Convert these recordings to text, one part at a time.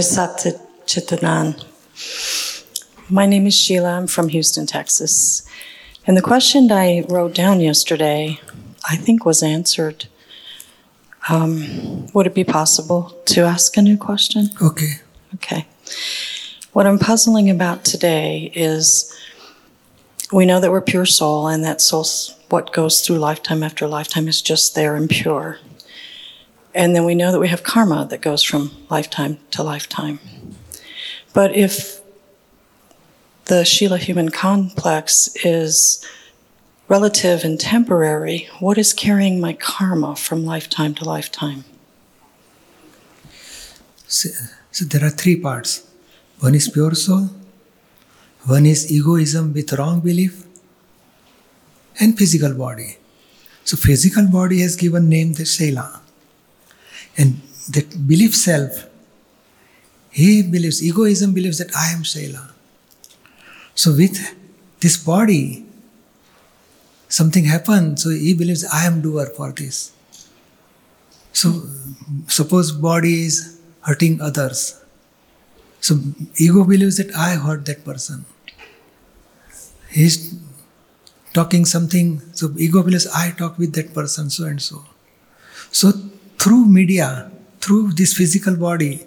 Jai Sat Chitanan. My name is Sheila. I'm from Houston, Texas. And the question I wrote down yesterday, I think, was answered. Um, would it be possible to ask a new question? Okay. Okay. What I'm puzzling about today is we know that we're pure soul, and that soul's what goes through lifetime after lifetime is just there and pure. And then we know that we have karma that goes from lifetime to lifetime. But if the Sheila human complex is relative and temporary, what is carrying my karma from lifetime to lifetime? So, so there are three parts. One is pure soul, one is egoism with wrong belief, and physical body. So physical body has given name the Sheila. And that belief self, he believes, egoism believes that I am Shaila. So with this body, something happened, so he believes I am doer for this. So suppose body is hurting others. So ego believes that I hurt that person. He's talking something, so ego believes I talk with that person, so and so. So through media, through this physical body,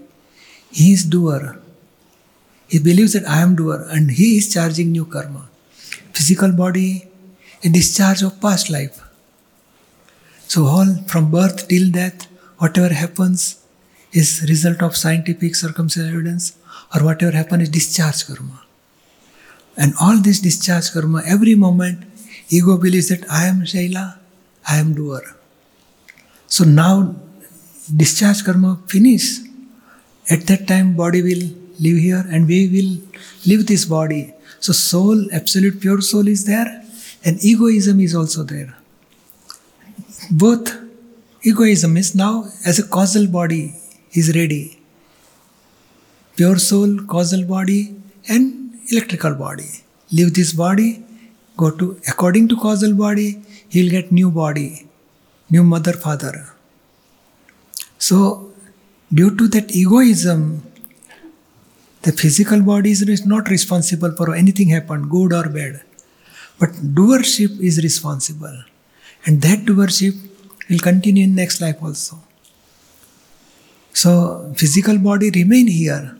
he is doer. He believes that I am doer and he is charging new karma. Physical body, a discharge of past life. So all from birth till death, whatever happens is result of scientific circumstantial evidence or whatever happens is discharge karma. And all this discharge karma, every moment, ego believes that I am Shaila, I am doer. So now discharge karma finish. At that time, body will live here and we will live this body. So soul, absolute pure soul is there and egoism is also there. Both egoism is now as a causal body is ready. Pure soul, causal body, and electrical body. Leave this body, go to according to causal body, he'll get new body, new mother, father. So, due to that egoism, the physical body is not responsible for anything happened good or bad. But doership is responsible. And that doership will continue in next life also. So physical body remain here,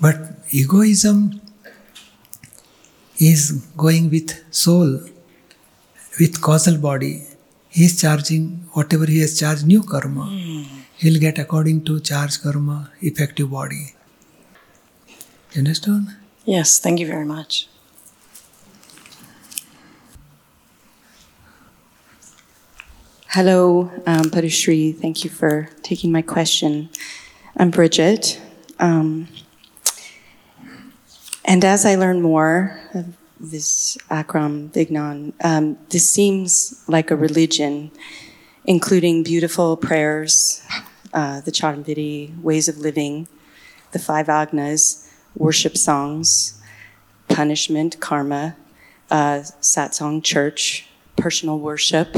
but egoism is going with soul, with causal body. He is charging whatever he has charged new karma. He'll get according to charge karma, effective body. You understand? Yes, thank you very much. Hello, um. Thank you for taking my question. I'm Bridget. Um, and as I learn more this Akram Vignan, um, this seems like a religion, including beautiful prayers, uh, the Chaturvedi ways of living, the five agnas, worship songs, punishment, karma, uh, satsang, church, personal worship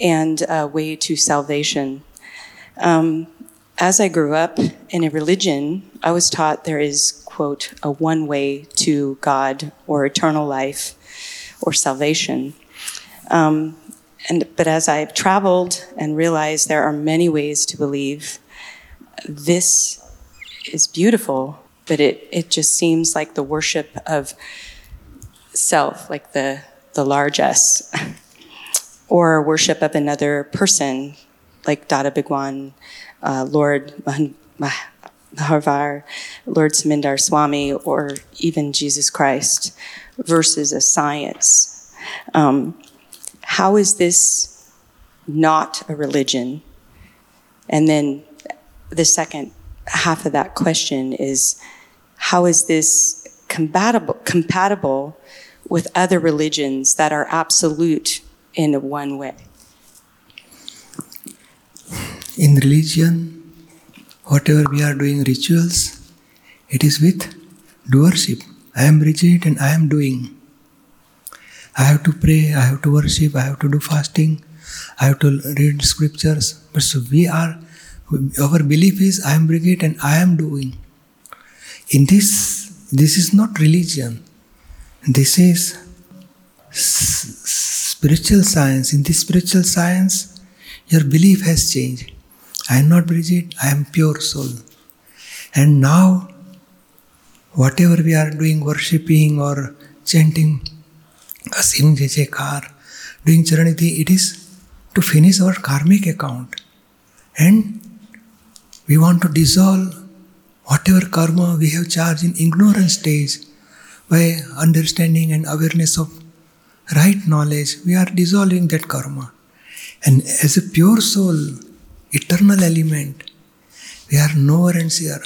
and a way to salvation. Um, as I grew up in a religion, I was taught there is, quote, a one way to God or eternal life or salvation. Um, and, but as I've traveled and realized there are many ways to believe, this is beautiful, but it, it just seems like the worship of self, like the, the large or worship of another person, like Dada Bhagwan, uh, Lord Mahavir, Lord Simandar Swami, or even Jesus Christ, versus a science. Um, how is this not a religion? And then the second half of that question is how is this compatible, compatible with other religions that are absolute in one way. In religion, whatever we are doing rituals, it is with doership. I am rigid and I am doing. I have to pray, I have to worship, I have to do fasting, I have to read scriptures. But so we are Our belief is I am Brigitte and I am doing. In this, this is not religion. This is spiritual science. In this spiritual science, your belief has changed. I am not Brigitte, I am pure soul. And now, whatever we are doing, worshipping or chanting, Asim Jekar, doing Charanvidhi, it is to finish our karmic account. And we want to dissolve whatever karma we have charged in ignorance stage by understanding and awareness of right knowledge, we are dissolving that karma. And as a pure soul, eternal element, we are nowhere and seer.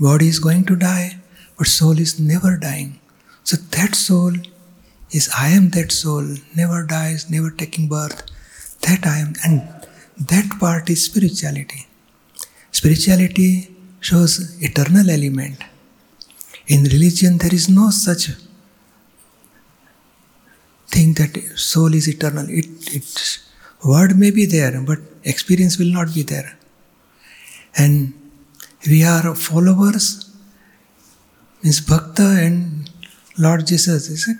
Body is going to die, but soul is never dying. So that soul is I am that soul, never dies, never taking birth. That I am, and that part is spirituality. Spirituality shows eternal element. In religion, there is no such thing that soul is eternal. It, it word may be there, but experience will not be there. And we are followers, means Bhakta and Lord Jesus is a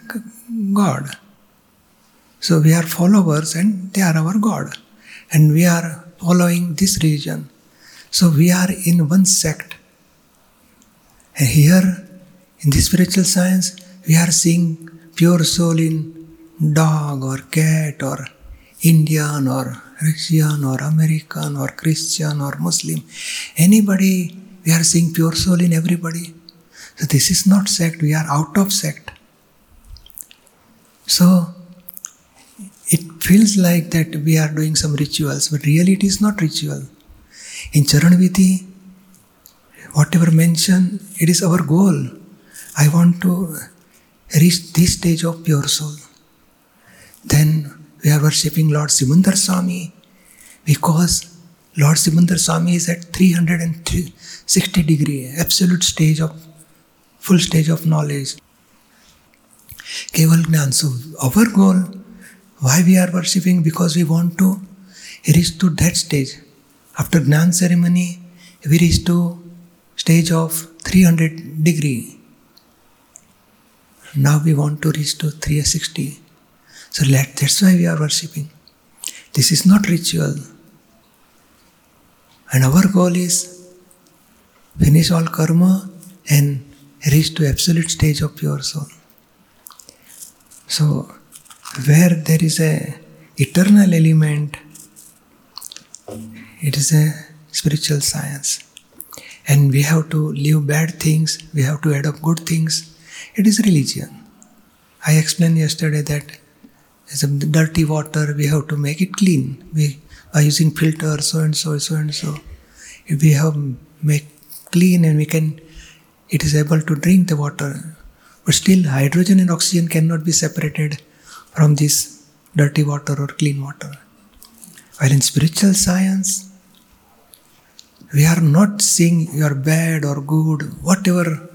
God. So we are followers and they are our God. And we are following this religion. So we are in one sect. And here in this spiritual science, we are seeing pure soul in dog or cat or Indian or Russian or American or Christian or Muslim. Anybody, we are seeing pure soul in everybody. So this is not sect, we are out of sect. So it feels like that we are doing some rituals, but really it is not ritual. In Charanvidhi, whatever mention, it is our goal. I want to reach this stage of pure soul. Then we are worshipping Lord Simandar Swami because Lord Simandar Swami is at 360 degree, absolute stage of full stage of knowledge. Keval Gnan. So our goal, why we are worshipping? Because we want to reach to that stage. After Gnan ceremony, we reach to stage of 300 degree. Now we want to reach to 360. So let, that's why we are worshipping. This is not ritual. And our goal is finish all karma and reach to absolute stage of pure soul. So where there is a eternal element, it is a spiritual science. And we have to leave bad things, we have to up good things. It is religion. I explained yesterday that as a dirty water, we have to make it clean. We by using filter, so and so, so and so. If we have make clean and we can, it is able to drink the water. But still, hydrogen and oxygen cannot be separated from this dirty water or clean water. While in spiritual science, we are not seeing you are bad or good, whatever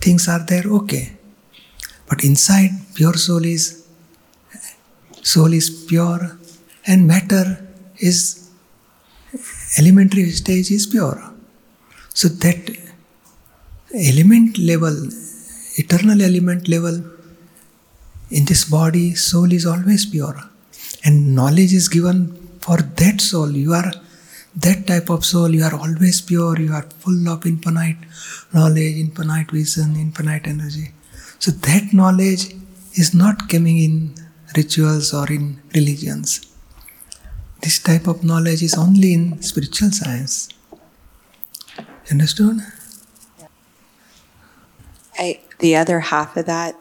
things are there, okay. But inside, pure soul is soul is pure and matter is elementary stage is pure. So that element level, eternal element level in this body, soul is always pure. And knowledge is given for that soul. You are that type of soul, you are always pure, you are full of infinite knowledge, infinite vision, infinite energy. So that knowledge is not coming in rituals or in religions. This type of knowledge is only in spiritual science. Understood? I, the other half of that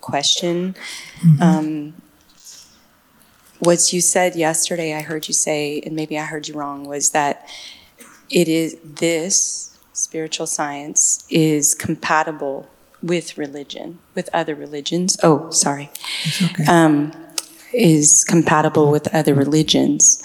question um, was you said yesterday, I heard you say, and maybe I heard you wrong, was that it is this spiritual science is compatible with religion, with other religions. Oh, sorry. Okay. Um, is compatible with other religions.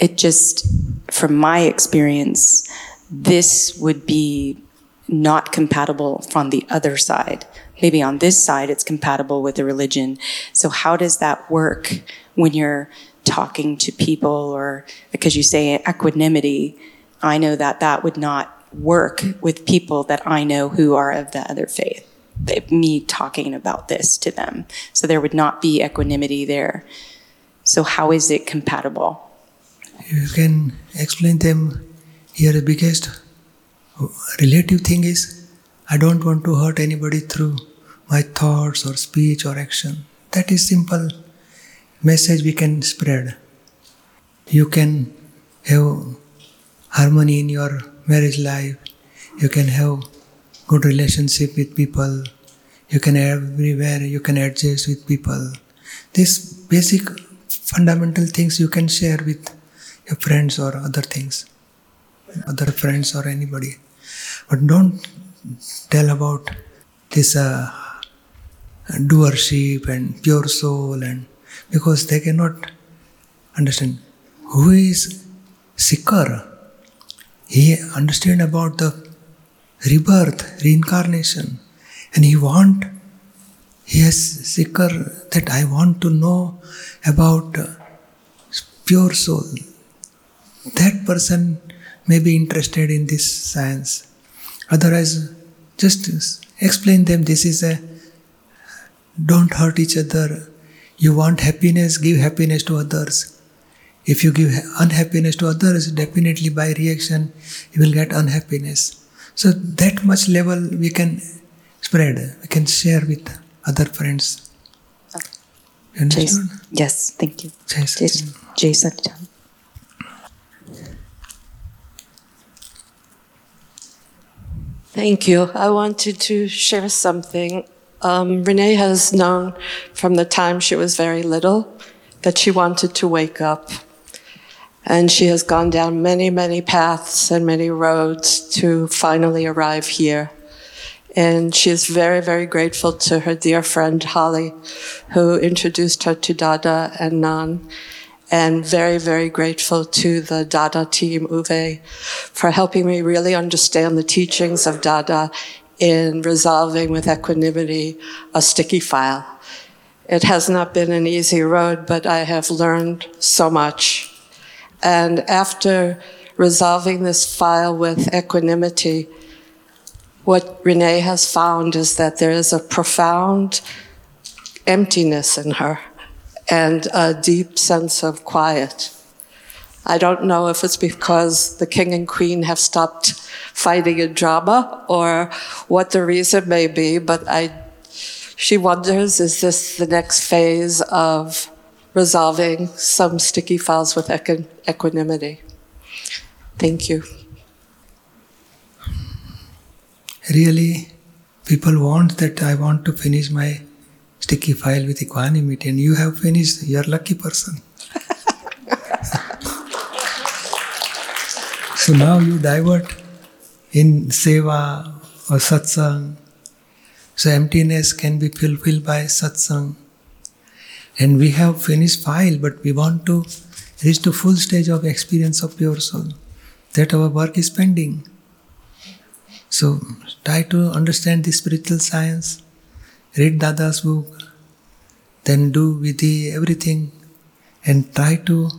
It just, from my experience, this would be not compatible from the other side. Maybe on this side, it's compatible with the religion. So, how does that work when you're talking to people or because you say equanimity, I know that that would not work with people that I know who are of the other faith. Me talking about this to them. So there would not be equanimity there. So how is it compatible? You can explain them here the biggest relative thing is I don't want to hurt anybody through my thoughts or speech or action. That is simple message we can spread. You can have harmony in your marriage life. You can have good relationship with people. You can everywhere you can adjust with people. These basic fundamental things you can share with your friends or other things, other friends or anybody. But don't tell about this uh, doership and pure soul and because they cannot understand who is seeker. He understand about the rebirth, reincarnation, and he want he has seeker that I want to know about uh, pure soul. That person may be interested in this science. Otherwise, just explain them this is a don't hurt each other. You want happiness, give happiness to others. If you give unhappiness to others, definitely by reaction you will get unhappiness. So that much level we can spread, we can share with other friends. You Jay- understood? yes, thank you. Jai Jay- Sachin. Jay Sachin. Thank you. I wanted to share something. Um, Renee has known from the time she was very little that she wanted to wake up. And she has gone down many, many paths and many roads to finally arrive here. And she is very, very grateful to her dear friend Holly, who introduced her to Dada and Nan and very, very grateful to the Dada team, Uwe, for helping me really understand the teachings of Dada in resolving with equanimity a sticky file. It has not been an easy road, but I have learned so much. And after resolving this file with equanimity, what Renee has found is that there is a profound emptiness in her and a deep sense of quiet. I don't know if it's because the king and queen have stopped fighting in drama or what the reason may be, but I, she wonders is this the next phase of resolving some sticky files with equi- equanimity? Thank you. really people want that i want to finish my sticky file with equanimity and you have finished you're a lucky person so now you divert in seva or satsang so emptiness can be fulfilled by satsang and we have finished file but we want to reach to full stage of experience of pure soul that our work is pending so try to understand the spiritual science, read Dada's book, then do vidhi, everything, and try to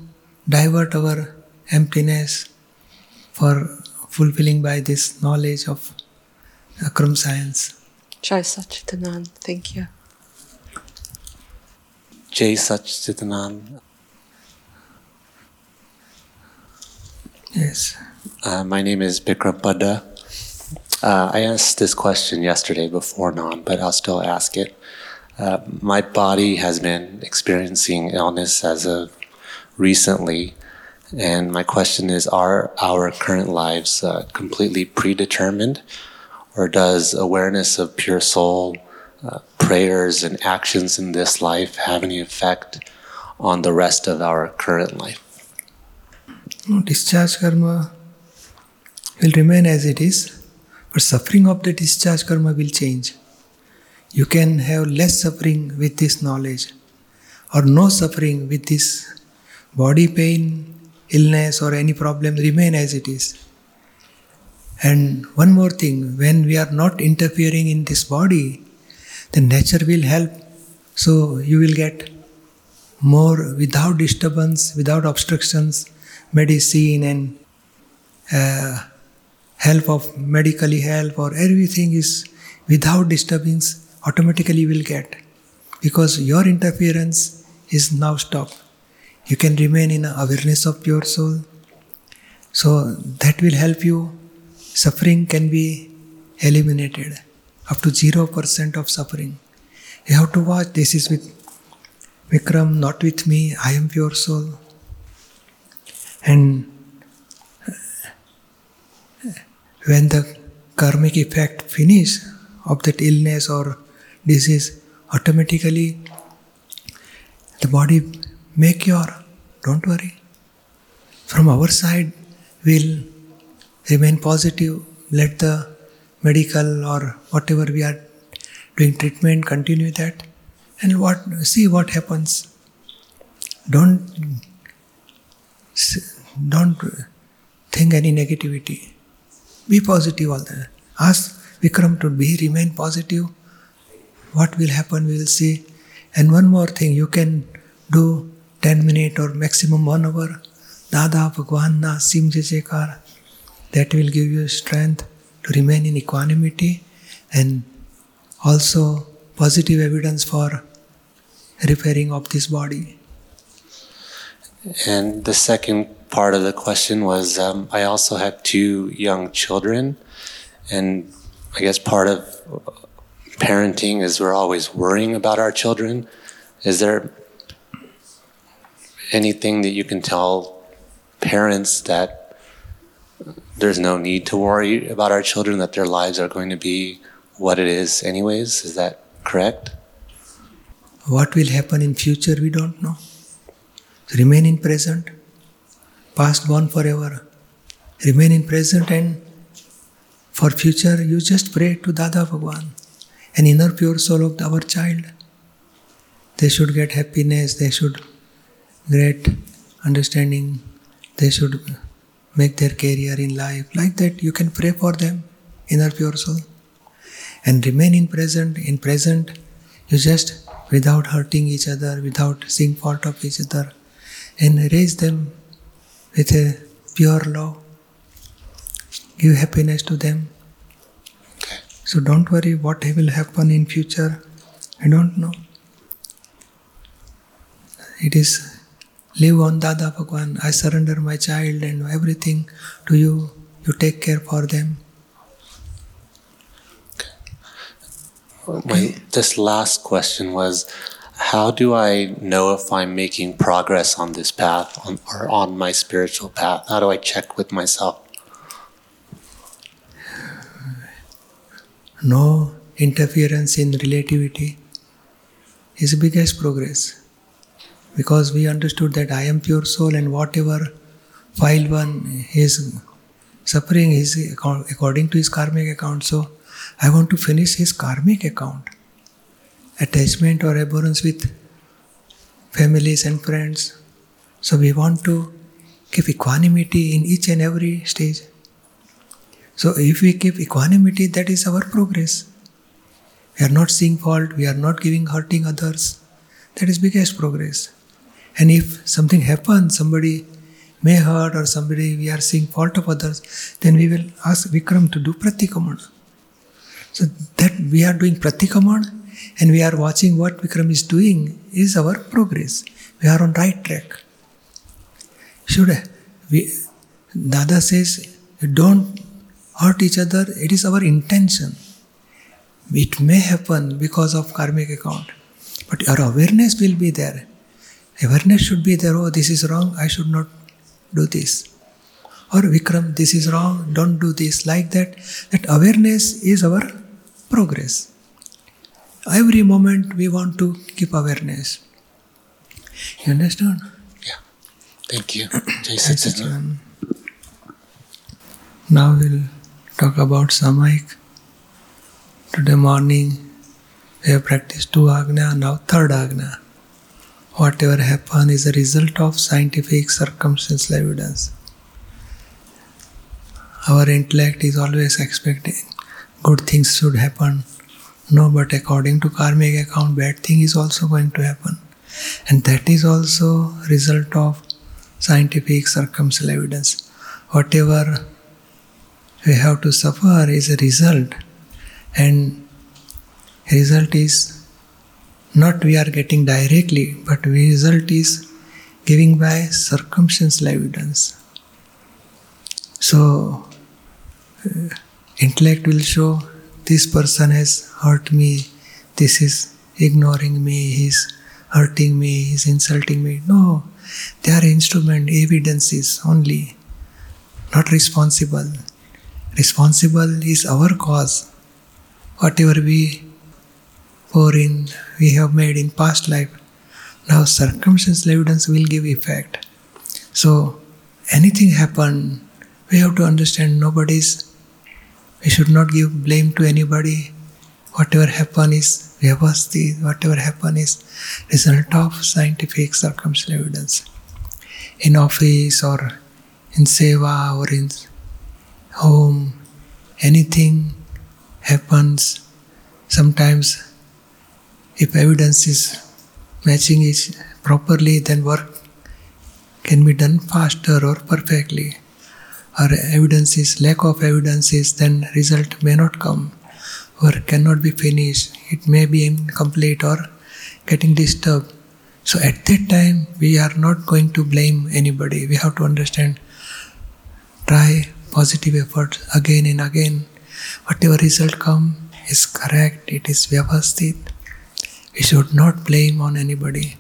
divert our emptiness for fulfilling by this knowledge of Akram science. Jai Satchitanand. Thank you. Jay Satchitanand. Yes. Uh, my name is Bikram Buddha. Uh, I asked this question yesterday before non, but I'll still ask it. Uh, my body has been experiencing illness as of recently, and my question is: Are our current lives uh, completely predetermined, or does awareness of pure soul, prayers, and actions in this life have any effect on the rest of our current life? Discharge karma will remain as it is, but suffering of the discharge karma will change. You can have less suffering with this knowledge, or no suffering with this body pain, illness, or any problem remain as it is. And one more thing when we are not interfering in this body, the nature will help, so you will get more without disturbance, without obstructions, medicine and uh, help of medically help or everything is without disturbance automatically you will get because your interference is now stopped. You can remain in awareness of pure soul. So that will help you. Suffering can be eliminated up to 0% of suffering you have to watch this is with vikram not with me i am pure soul and uh, when the karmic effect finish of that illness or disease, automatically the body may cure. Don't worry. From our side, we'll remain positive. Let the medical or whatever we are doing treatment continue that, and what see what happens. Don't don't think any negativity. Be positive all the. Ask Vikram to be, remain positive. What will happen, we will see. And one more thing, you can do 10 minutes or maximum one hour. Dada Bhagwan Na Sim Jekar. That will give you strength to remain in equanimity and also positive evidence for repairing of this body. And the second part of the question was um, I also have two young children, and I guess part of parenting is we're always worrying about our children. Is there anything that you can tell parents that there's no need to worry about our children, that their lives are going to be what it is, anyways? Is that correct? What will happen in future, we don't know. Remain in present. Past gone forever. Remain in present and for future you just pray to Dada Bhagwan, an inner pure soul of our child. They should get happiness, they should get understanding, they should make their career in life. Like that you can pray for them, inner pure soul. And remain in present. In present, you just without hurting each other, without seeing fault of each other, and raise them with a pure love. Give happiness to them. So don't worry what will happen in future. I don't know. It is live on Dada Bhagwan. I surrender my child and everything to you. You take care for them. My this last question was how do I know if I'm making progress on this path on, or on my spiritual path? How do I check with myself? No interference in relativity is the biggest progress because we understood that I am pure soul and whatever file one is suffering is according to his karmic account. So I want to finish his karmic account. Attachment or abhorrence with families and friends. So we want to keep equanimity in each and every stage. So if we keep equanimity, that is our progress. We are not seeing fault, we are not giving hurting others. That is biggest progress. And if something happens, somebody may hurt or somebody we are seeing fault of others, then we will ask Vikram to do pratikraman. So that we are doing pratikraman and we are watching what Vikram is doing is our progress. We are on right track. Should we Dada says don't hurt each other, it is our intention. It may happen because of karmic account, but our awareness will be there. Awareness should be there, oh, this is wrong, I should not do this. Or Vikram, this is wrong, don't do this. Like that, that awareness is our progress. Every moment we want to keep awareness. You understand? Yeah. Thank you. Jai. Now we'll talk about Samayik. Today morning we have practiced two Agna, now third Agna. Whatever happened is a result of scientific circumstantial evidence. Our intellect is always expecting good things should happen. No, but according to karmic account, bad thing is also going to happen. And that is also result of scientific circumstantial evidence. Whatever we have to suffer is a result, and result is not we are getting directly, but result is giving by circumstantial evidence. So, uh, intellect will show this person has hurt me, this is ignoring me, he's hurting me, he's insulting me. No, they are instrument, evidences only, not responsible. Responsible is our cause. Whatever we pour in, we have made in past life. Now circumstantial evidence will give effect. So anything happen, we have to understand nobody's we should not give blame to anybody. Whatever happen is vyavasthit, whatever happen is result of scientific circumstantial evidence. In office or in seva or in home, anything happens. Sometimes if evidence is matching it properly, then work can be done faster or perfectly. Or evidence is lack of evidence is then result may not come. or cannot be finished. It may be incomplete or getting disturbed. So at that time we are not going to blame anybody. We have to understand. Try positive efforts again and again. Whatever result come is correct. It is vyavasthit. We should not blame on anybody.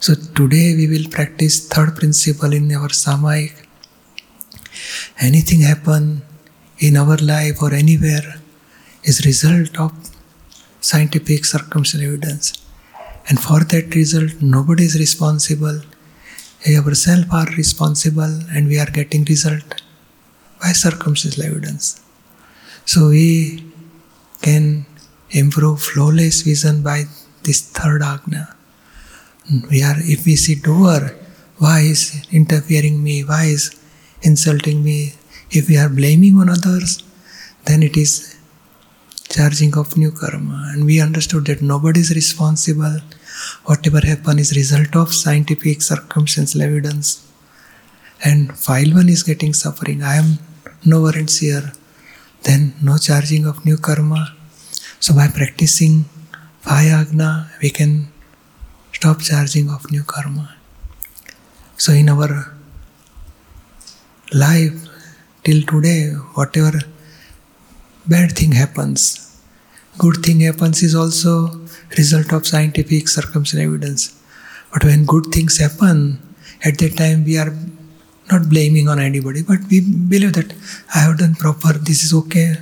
So today we will practice third principle in our samayik. Anything happen in our life or anywhere is result of scientific circumstantial evidence. And for that result, nobody is responsible. We ourselves are responsible and we are getting result by circumstantial evidence. So we can improve flawless vision by this third agna. We are if we see doer, why is interfering me, why is insulting me? If we are blaming on others, then it is charging of new karma. And we understood that nobody is responsible. Whatever happen is result of scientific circumstantial evidence. And file one is getting suffering. I am no warrants here. Then no charging of new karma. So by practicing Agna, we can stop charging of new karma. So in our life till today, whatever bad thing happens, good thing happens is also result of scientific circumstantial evidence. But when good things happen, at that time we are not blaming on anybody, but we believe that I have done proper, this is okay,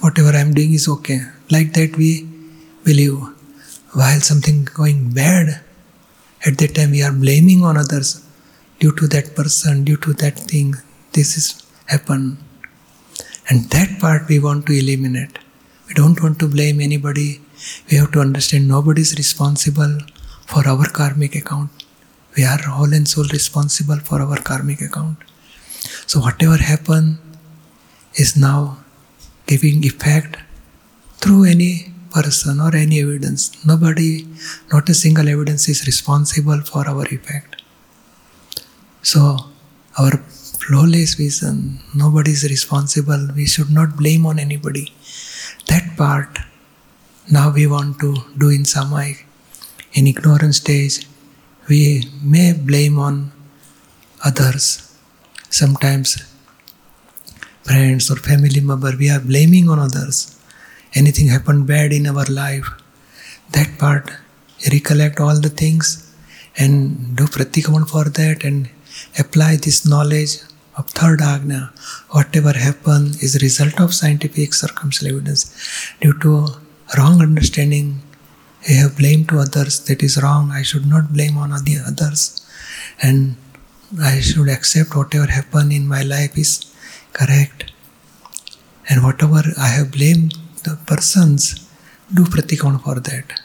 whatever I am doing is okay. Like that we While something going bad, at that time we are blaming on others due to that person, due to that thing, this is happened. And that part we want to eliminate. We don't want to blame anybody. We have to understand nobody is responsible for our karmic account. We are whole and soul responsible for our karmic account. So whatever happened is now giving effect through any person or any evidence. Nobody, not a single evidence is responsible for our effect. So our flawless vision, nobody is responsible. We should not blame on anybody. That part now we want to do in Samayik. In ignorance stage, we may blame on others. Sometimes friends or family member, we are blaming on others. Anything happened bad in our life, that part, recollect all the things and do pratikraman for that and apply this knowledge of third agna. Whatever happened is a result of scientific circumstantial evidence. Due to wrong understanding, I have blame to others. That is wrong. I should not blame on the others. And I should accept whatever happened in my life is correct. And whatever I have blamed the persons, do pratikraman for that.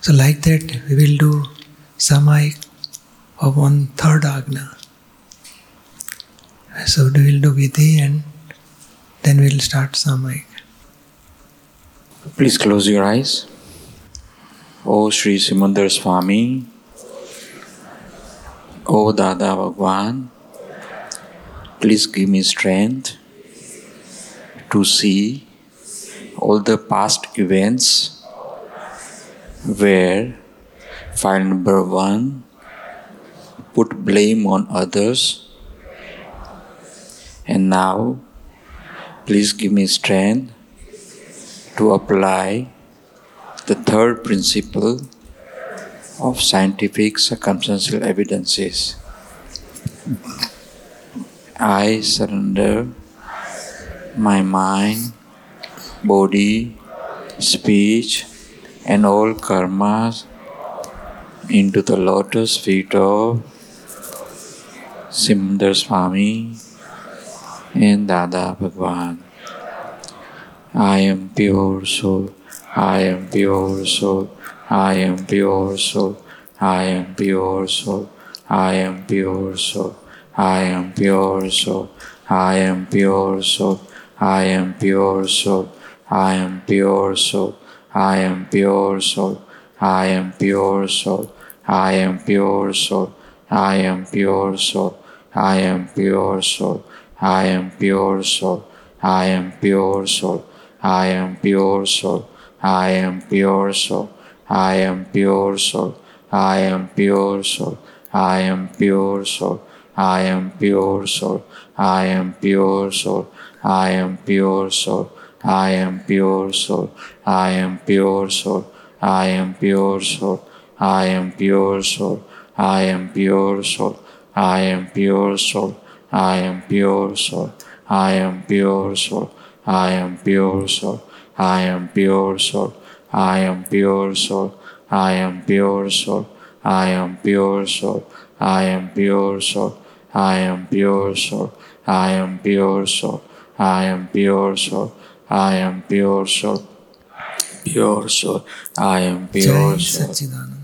So like that we will do samayik of one third agna. So we will do vidhi and then we'll start samayik. Please close your eyes. O Sri Simandar Swami, O Dada Bhagwan, please give me strength to see all the past events where file number one put blame on others and now please give me strength to apply the third principle of scientific circumstantial evidences. I surrender my mind, body, speech, and all karmas into the lotus feet of Simandar Swami and Dada Bhagwan. I am pure soul, I am pure soul, I am pure soul, I am pure soul, I am pure soul, I am pure soul, I am pure soul, I am pure soul. I am pure soul. I am pure soul. I am pure soul. I am pure soul. I am pure soul. I am pure soul. I am pure soul. I am pure soul. I am pure soul. I am pure soul. I am pure soul. I am pure soul. I am pure soul. I am pure soul. I am pure soul. I am pure soul. I am pure soul. I am pure soul. I am pure soul. I am pure soul. I am pure soul. I am pure soul. I am pure soul. I am pure soul. I am pure soul. I am pure soul. I am pure soul. I am pure soul. I am pure soul. I am pure soul. I am pure soul. I am pure soul. I am pure soul. I am pure soul. Pure soul. I am Jai pure soul. Sachidanand. Jai Sachidanand.